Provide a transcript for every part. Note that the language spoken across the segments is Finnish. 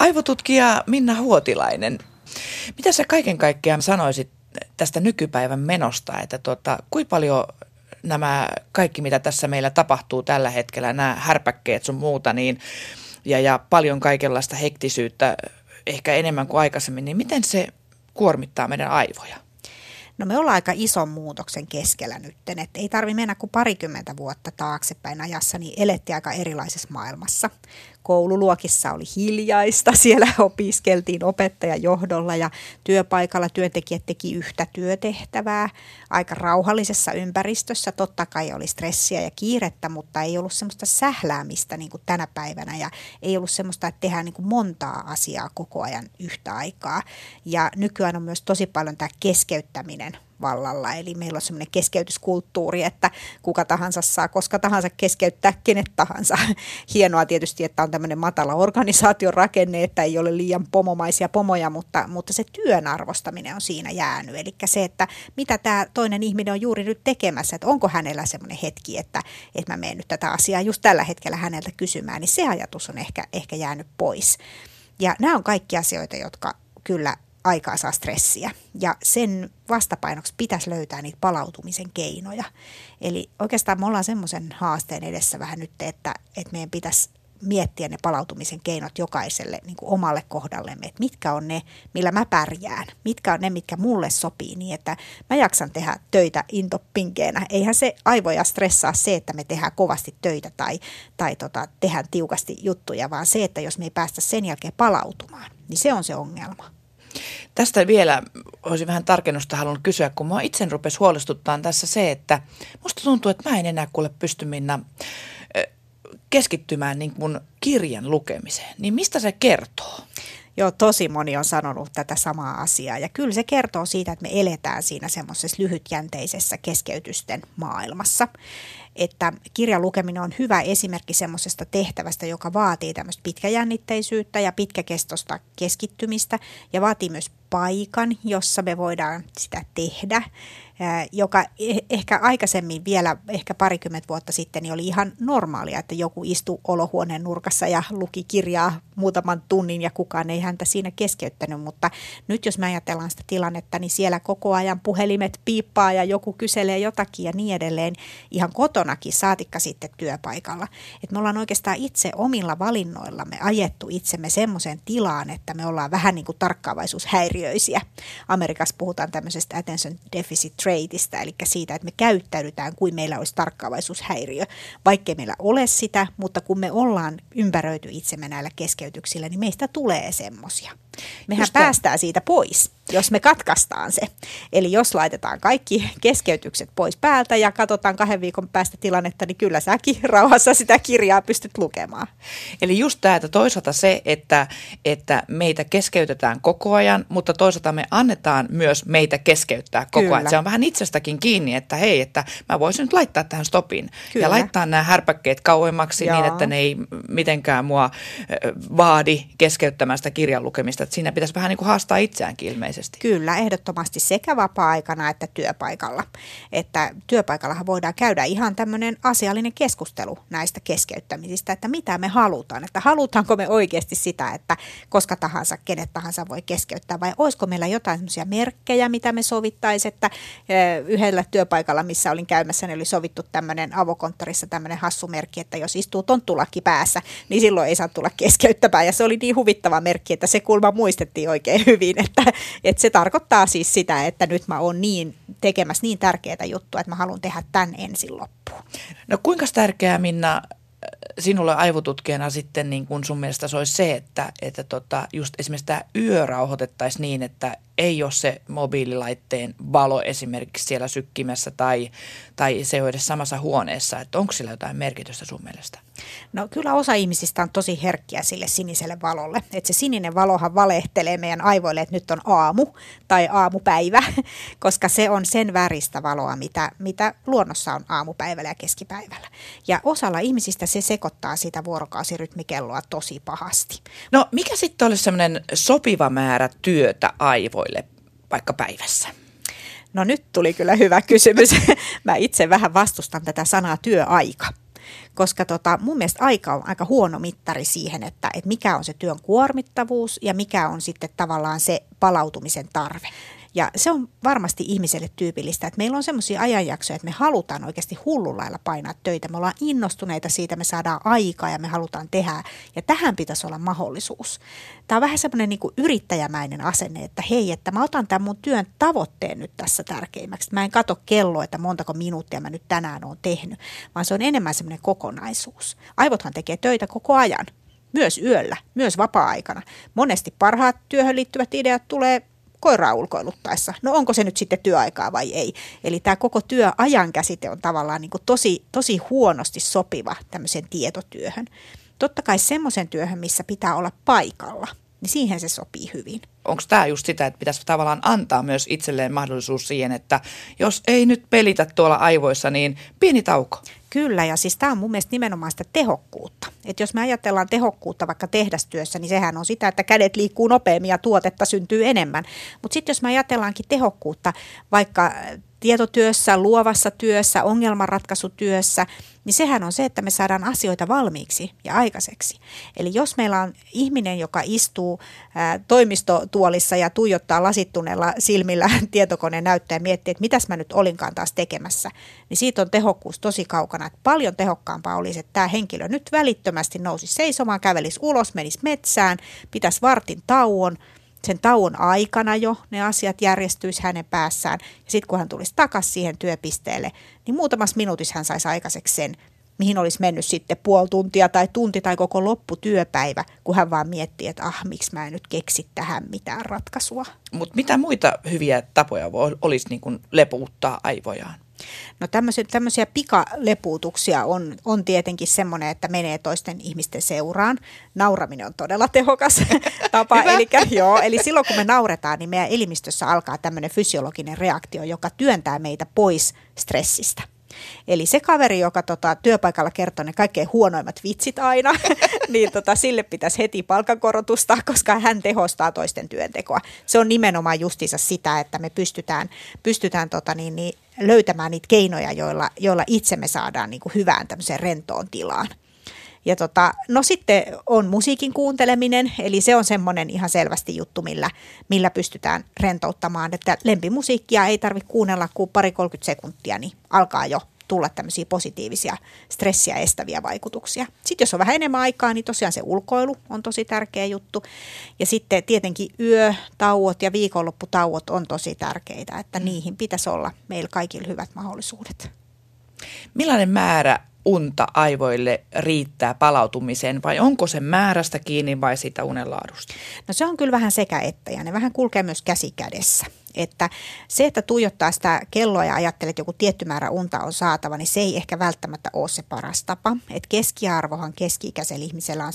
Aivotutkija Minna Huotilainen, mitä sä kaiken kaikkiaan sanoisit tästä nykypäivän menosta, että tota, kuinka paljon nämä kaikki, mitä tässä meillä tapahtuu tällä hetkellä, nämä härpäkkeet sun muuta, niin, ja, ja paljon kaikenlaista hektisyyttä, ehkä enemmän kuin aikaisemmin, niin miten se kuormittaa meidän aivoja? No me ollaan aika ison muutoksen keskellä nyt, että ei tarvi mennä kuin parikymmentä vuotta taaksepäin ajassa, niin elettiin aika erilaisessa maailmassa koululuokissa oli hiljaista, siellä opiskeltiin opettajan johdolla ja työpaikalla työntekijät teki yhtä työtehtävää aika rauhallisessa ympäristössä. Totta kai oli stressiä ja kiirettä, mutta ei ollut semmoista sähläämistä niin kuin tänä päivänä ja ei ollut semmoista, että tehdään niin kuin montaa asiaa koko ajan yhtä aikaa. Ja nykyään on myös tosi paljon tämä keskeyttäminen vallalla. Eli meillä on semmoinen keskeytyskulttuuri, että kuka tahansa saa koska tahansa keskeyttää kenet tahansa. Hienoa tietysti, että on tämmöinen matala organisaation rakenne, että ei ole liian pomomaisia pomoja, mutta, mutta se työn arvostaminen on siinä jäänyt. Eli se, että mitä tämä toinen ihminen on juuri nyt tekemässä, että onko hänellä semmoinen hetki, että, että mä menen nyt tätä asiaa just tällä hetkellä häneltä kysymään, niin se ajatus on ehkä, ehkä jäänyt pois. Ja nämä on kaikki asioita, jotka kyllä aikaa saa stressiä. Ja sen vastapainoksi pitäisi löytää niitä palautumisen keinoja. Eli oikeastaan me ollaan semmoisen haasteen edessä vähän nyt, että, että meidän pitäisi miettiä ne palautumisen keinot jokaiselle niin kuin omalle kohdallemme, että mitkä on ne, millä mä pärjään, mitkä on ne, mitkä mulle sopii niin, että mä jaksan tehdä töitä intopinkeenä. Eihän se aivoja stressaa se, että me tehdään kovasti töitä tai, tai tota, tehdään tiukasti juttuja, vaan se, että jos me ei päästä sen jälkeen palautumaan, niin se on se ongelma. Tästä vielä olisin vähän tarkennusta halunnut kysyä, kun mua itse rupesi huolestuttaa tässä se, että musta tuntuu, että mä en enää kuule pysty Minna keskittymään niin kuin kirjan lukemiseen. Niin mistä se kertoo? Joo, tosi moni on sanonut tätä samaa asiaa. Ja kyllä se kertoo siitä, että me eletään siinä semmoisessa lyhytjänteisessä keskeytysten maailmassa. Että kirjan lukeminen on hyvä esimerkki semmoisesta tehtävästä, joka vaatii tämmöistä pitkäjännitteisyyttä ja pitkäkestoista keskittymistä ja vaatii myös paikan, jossa me voidaan sitä tehdä joka e-, ehkä aikaisemmin vielä, ehkä parikymmentä vuotta sitten, niin oli ihan normaalia, että joku istui olohuoneen nurkassa ja luki kirjaa muutaman tunnin ja kukaan ei häntä siinä keskeyttänyt. Mutta nyt jos me ajatellaan sitä tilannetta, niin siellä koko ajan puhelimet piippaa ja joku kyselee jotakin ja niin edelleen ihan kotonakin, saatikka sitten työpaikalla. Et me ollaan oikeastaan itse omilla valinnoillamme ajettu itsemme semmoiseen tilaan, että me ollaan vähän niin kuin tarkkaavaisuushäiriöisiä. Amerikassa puhutaan tämmöisestä attention deficit traitista, eli siitä, että me käyttäydytään kuin meillä olisi tarkkaavaisuushäiriö, vaikkei meillä ole sitä, mutta kun me ollaan ympäröity itsemme näillä keskeytyksillä, niin meistä tulee semmoisia. Mehän Just päästään siitä pois, jos me katkaistaan se. Eli jos laitetaan kaikki keskeytykset pois päältä ja katsotaan kahden viikon päästä tilannetta, niin kyllä säkin rauhassa sitä kirjaa pystyt lukemaan. Eli just tämä, että toisaalta se, että, että meitä keskeytetään koko ajan, mutta toisaalta me annetaan myös meitä keskeyttää koko kyllä. ajan. Se on vähän itsestäkin kiinni, että hei, että mä voisin nyt laittaa tähän stopin kyllä. ja laittaa nämä härpäkkeet kauemmaksi Joo. niin, että ne ei mitenkään mua vaadi keskeyttämästä kirjan lukemista että siinä pitäisi vähän niin kuin haastaa itseäänkin ilmeisesti. Kyllä, ehdottomasti sekä vapaa-aikana että työpaikalla. Että työpaikallahan voidaan käydä ihan tämmöinen asiallinen keskustelu näistä keskeyttämisistä, että mitä me halutaan. Että halutaanko me oikeasti sitä, että koska tahansa, kenet tahansa voi keskeyttää vai olisiko meillä jotain semmoisia merkkejä, mitä me sovittaisiin, että yhdellä työpaikalla, missä olin käymässä, niin oli sovittu tämmöinen avokonttorissa tämmöinen hassu merkki, että jos istuu tonttulakki päässä, niin silloin ei saa tulla keskeyttämään. Ja se oli niin huvittava merkki, että se kulma muistettiin oikein hyvin, että, että se tarkoittaa siis sitä, että nyt mä oon niin tekemässä niin tärkeää juttua, että mä haluan tehdä tämän ensin loppuun. No kuinka tärkeää Minna sinulle aivotutkijana sitten niin kun sun mielestä se olisi se, että, että tota, just esimerkiksi tämä yö rauhoitettaisiin niin, että ei ole se mobiililaitteen valo esimerkiksi siellä sykkimessä tai, tai se on edes samassa huoneessa. Että onko sillä jotain merkitystä sun mielestä? No kyllä osa ihmisistä on tosi herkkiä sille siniselle valolle. Että se sininen valohan valehtelee meidän aivoille, että nyt on aamu tai aamupäivä, koska se on sen väristä valoa, mitä, mitä luonnossa on aamupäivällä ja keskipäivällä. Ja osalla ihmisistä se sekoittaa sitä vuorokausirytmikelloa tosi pahasti. No mikä sitten olisi semmoinen sopiva määrä työtä aivoille vaikka päivässä? No nyt tuli kyllä hyvä kysymys. Mä itse vähän vastustan tätä sanaa työaika koska tota, mun mielestä aika on aika huono mittari siihen, että, että mikä on se työn kuormittavuus ja mikä on sitten tavallaan se palautumisen tarve. Ja se on varmasti ihmiselle tyypillistä, että meillä on semmoisia ajanjaksoja, että me halutaan oikeasti hullullailla painaa töitä. Me ollaan innostuneita siitä, me saadaan aikaa ja me halutaan tehdä. Ja tähän pitäisi olla mahdollisuus. Tämä on vähän semmoinen niin kuin yrittäjämäinen asenne, että hei, että mä otan tämän mun työn tavoitteen nyt tässä tärkeimmäksi. Mä en katso kelloa, että montako minuuttia mä nyt tänään oon tehnyt, vaan se on enemmän semmoinen kokonaisuus. Aivothan tekee töitä koko ajan myös yöllä, myös vapaa-aikana. Monesti parhaat työhön liittyvät ideat tulee koiraa ulkoiluttaessa. No onko se nyt sitten työaikaa vai ei? Eli tämä koko työajan käsite on tavallaan niin kuin tosi, tosi huonosti sopiva tämmöiseen tietotyöhön. Totta kai semmoisen työhön, missä pitää olla paikalla, niin siihen se sopii hyvin. Onko tämä just sitä, että pitäisi tavallaan antaa myös itselleen mahdollisuus siihen, että jos ei nyt pelitä tuolla aivoissa, niin pieni tauko? Kyllä, ja siis tämä on mun mielestä nimenomaan sitä tehokkuutta. Et jos me ajatellaan tehokkuutta vaikka tehdastyössä, niin sehän on sitä, että kädet liikkuu nopeammin ja tuotetta syntyy enemmän. Mutta sitten jos me ajatellaankin tehokkuutta vaikka tietotyössä, luovassa työssä, ongelmanratkaisutyössä, niin sehän on se, että me saadaan asioita valmiiksi ja aikaiseksi. Eli jos meillä on ihminen, joka istuu toimistotuolissa ja tuijottaa lasittuneella silmillä tietokoneen näyttöä ja miettii, että mitäs mä nyt olinkaan taas tekemässä, niin siitä on tehokkuus tosi kaukana. Että paljon tehokkaampaa olisi, että tämä henkilö nyt välittömästi nousisi seisomaan, kävelisi ulos, menisi metsään, pitäisi vartin tauon – sen tauon aikana jo ne asiat järjestyisi hänen päässään. Ja sitten kun hän tulisi takaisin siihen työpisteelle, niin muutamassa minuutissa hän saisi aikaiseksi sen, mihin olisi mennyt sitten puoli tuntia tai tunti tai koko lopputyöpäivä, kun hän vaan miettii, että ah, miksi mä en nyt keksi tähän mitään ratkaisua. Mutta mitä muita hyviä tapoja olisi niin lepuuttaa aivojaan? No tämmöisiä, tämmöisiä pikalepuutuksia on, on tietenkin semmoinen, että menee toisten ihmisten seuraan. Nauraminen on todella tehokas tapa. Eli, joo, eli silloin kun me nauretaan, niin meidän elimistössä alkaa tämmöinen fysiologinen reaktio, joka työntää meitä pois stressistä. Eli se kaveri, joka tota, työpaikalla kertoo ne kaikkein huonoimmat vitsit aina, niin tota, sille pitäisi heti palkankorotusta, koska hän tehostaa toisten työntekoa. Se on nimenomaan justiinsa sitä, että me pystytään, pystytään tota, niin, niin, löytämään niitä keinoja, joilla, joilla itse me saadaan niin kuin hyvään tämmöiseen rentoon tilaan. Ja tota, no sitten on musiikin kuunteleminen, eli se on semmoinen ihan selvästi juttu, millä, millä pystytään rentouttamaan, että lempimusiikkia ei tarvitse kuunnella kuin pari 30 sekuntia, niin alkaa jo tulla tämmöisiä positiivisia stressiä estäviä vaikutuksia. Sitten jos on vähän enemmän aikaa, niin tosiaan se ulkoilu on tosi tärkeä juttu. Ja sitten tietenkin yötauot ja viikonlopputauot on tosi tärkeitä, että mm. niihin pitäisi olla meillä kaikilla hyvät mahdollisuudet. Millainen määrä unta aivoille riittää palautumiseen vai onko se määrästä kiinni vai siitä unenlaadusta? No se on kyllä vähän sekä että ja ne vähän kulkee myös käsi kädessä. Että se, että tuijottaa sitä kelloa ja ajattelee, että joku tietty määrä unta on saatava, niin se ei ehkä välttämättä ole se paras tapa. Et keskiarvohan keski-ikäisellä ihmisellä on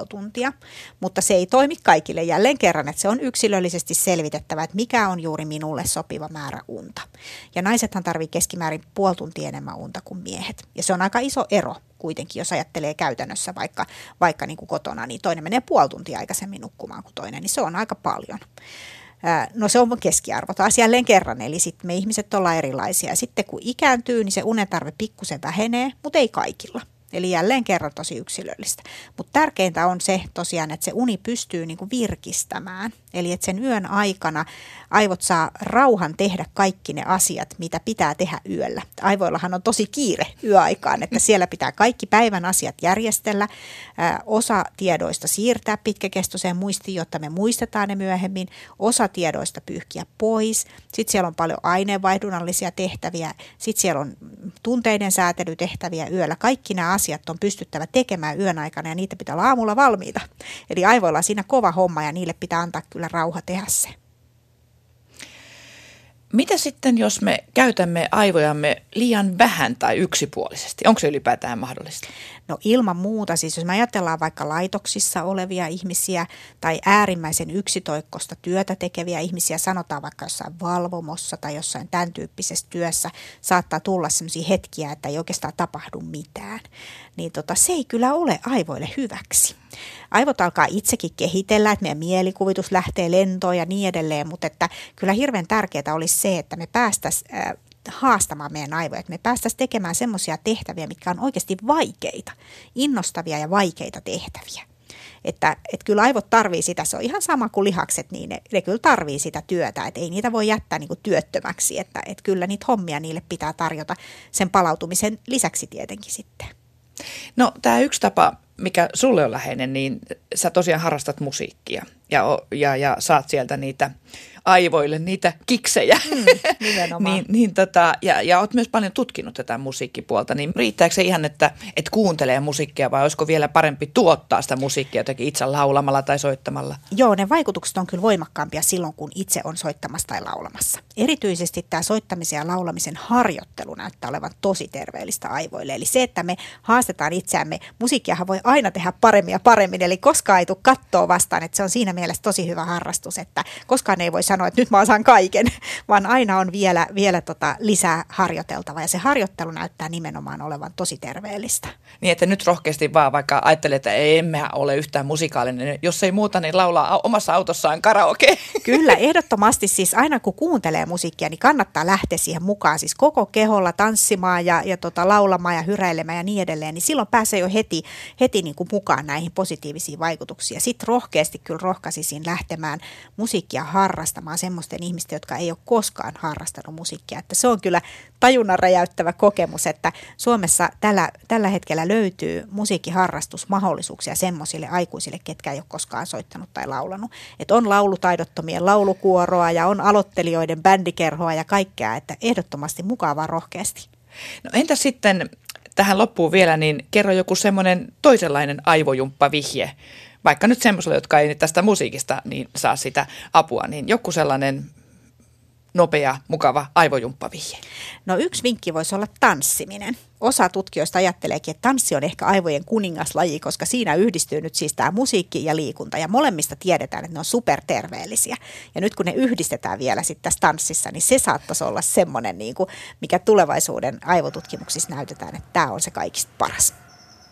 7,5 tuntia, mutta se ei toimi kaikille jälleen kerran, että se on yksilöllisesti selvitettävä, että mikä on juuri minulle sopiva määrä unta. Ja naisethan tarvii keskimäärin puoli tuntia enemmän unta kuin miehet. Ja se on aika iso ero kuitenkin, jos ajattelee käytännössä vaikka, vaikka niin kuin kotona, niin toinen menee puoli tuntia aikaisemmin nukkumaan kuin toinen, niin se on aika paljon. No se on keskiarvo taas jälleen kerran, eli sitten me ihmiset ollaan erilaisia. Sitten kun ikääntyy, niin se unetarve pikkusen vähenee, mutta ei kaikilla. Eli jälleen kerran tosi yksilöllistä. Mutta tärkeintä on se tosiaan, että se uni pystyy niinku virkistämään. Eli että sen yön aikana aivot saa rauhan tehdä kaikki ne asiat, mitä pitää tehdä yöllä. Aivoillahan on tosi kiire yöaikaan, että siellä pitää kaikki päivän asiat järjestellä. osa tiedoista siirtää pitkäkestoiseen muistiin, jotta me muistetaan ne myöhemmin. Osa tiedoista pyyhkiä pois. Sitten siellä on paljon aineenvaihdunnallisia tehtäviä. Sitten siellä on tunteiden säätelytehtäviä yöllä. Kaikki nämä asiat on pystyttävä tekemään yön aikana ja niitä pitää olla aamulla valmiita. Eli aivoilla on siinä kova homma ja niille pitää antaa kyllä rauha tehdä se. Mitä sitten, jos me käytämme aivojamme liian vähän tai yksipuolisesti? Onko se ylipäätään mahdollista? No ilman muuta, siis jos me ajatellaan vaikka laitoksissa olevia ihmisiä tai äärimmäisen yksitoikkosta työtä tekeviä ihmisiä, sanotaan vaikka jossain valvomossa tai jossain tämän tyyppisessä työssä, saattaa tulla sellaisia hetkiä, että ei oikeastaan tapahdu mitään. Niin tota, se ei kyllä ole aivoille hyväksi. Aivot alkaa itsekin kehitellä, että meidän mielikuvitus lähtee lentoon ja niin edelleen, mutta että kyllä hirveän tärkeää olisi se, että me päästäisiin haastamaan meidän aivoja, että me päästäisiin tekemään semmoisia tehtäviä, mitkä on oikeasti vaikeita, innostavia ja vaikeita tehtäviä. Että, että kyllä aivot tarvii sitä, se on ihan sama kuin lihakset, niin ne, ne kyllä tarvii sitä työtä, että ei niitä voi jättää niin kuin työttömäksi, että, että kyllä niitä hommia niille pitää tarjota sen palautumisen lisäksi tietenkin sitten. No tämä yksi tapa, mikä sulle on läheinen, niin sä tosiaan harrastat musiikkia ja, ja, ja saat sieltä niitä aivoille niitä kiksejä. Mm, niin, niin tota, ja, ja oot myös paljon tutkinut tätä musiikkipuolta, niin riittääkö se ihan, että, että kuuntelee musiikkia vai olisiko vielä parempi tuottaa sitä musiikkia jotenkin itse laulamalla tai soittamalla? Joo, ne vaikutukset on kyllä voimakkaampia silloin, kun itse on soittamassa tai laulamassa. Erityisesti tämä soittamisen ja laulamisen harjoittelu näyttää olevan tosi terveellistä aivoille. Eli se, että me haastetaan itseämme, musiikkiahan voi aina tehdä paremmin ja paremmin, eli koskaan ei tule kattoa vastaan, että se on siinä mielessä tosi hyvä harrastus, että koskaan ei voi sanoa, että nyt mä osaan kaiken, vaan aina on vielä, vielä tota lisää harjoiteltava ja se harjoittelu näyttää nimenomaan olevan tosi terveellistä. Niin, että nyt rohkeasti vaan vaikka ajattelee, että emme ole yhtään musikaalinen, jos ei muuta, niin laulaa omassa autossaan karaoke. Kyllä, ehdottomasti siis aina kun kuuntelee musiikkia, niin kannattaa lähteä siihen mukaan, siis koko keholla tanssimaan ja, ja tota, laulamaan ja hyräilemään ja niin edelleen, niin silloin pääsee jo heti, heti niin kuin mukaan näihin positiivisiin vaikutuksiin. Sitten rohkeasti kyllä rohkaisisin lähtemään musiikkia harrastamaan nimenomaan semmoisten ihmisten, jotka ei ole koskaan harrastanut musiikkia. Että se on kyllä tajunnan räjäyttävä kokemus, että Suomessa tällä, tällä hetkellä löytyy musiikkiharrastusmahdollisuuksia semmoisille aikuisille, ketkä ei ole koskaan soittanut tai laulanut. Että on laulutaidottomien laulukuoroa ja on aloittelijoiden bändikerhoa ja kaikkea, että ehdottomasti mukavaa rohkeasti. No entä sitten tähän loppuun vielä, niin kerro joku semmoinen toisenlainen aivojumppa-vihje vaikka nyt semmoiselle, jotka ei tästä musiikista niin saa sitä apua, niin joku sellainen nopea, mukava aivojumppavihje? No yksi vinkki voisi olla tanssiminen. Osa tutkijoista ajatteleekin, että tanssi on ehkä aivojen kuningaslaji, koska siinä yhdistyy nyt siis tämä musiikki ja liikunta. Ja molemmista tiedetään, että ne on superterveellisiä. Ja nyt kun ne yhdistetään vielä sitten tässä tanssissa, niin se saattaisi olla semmoinen, niin kuin, mikä tulevaisuuden aivotutkimuksissa näytetään, että tämä on se kaikista paras.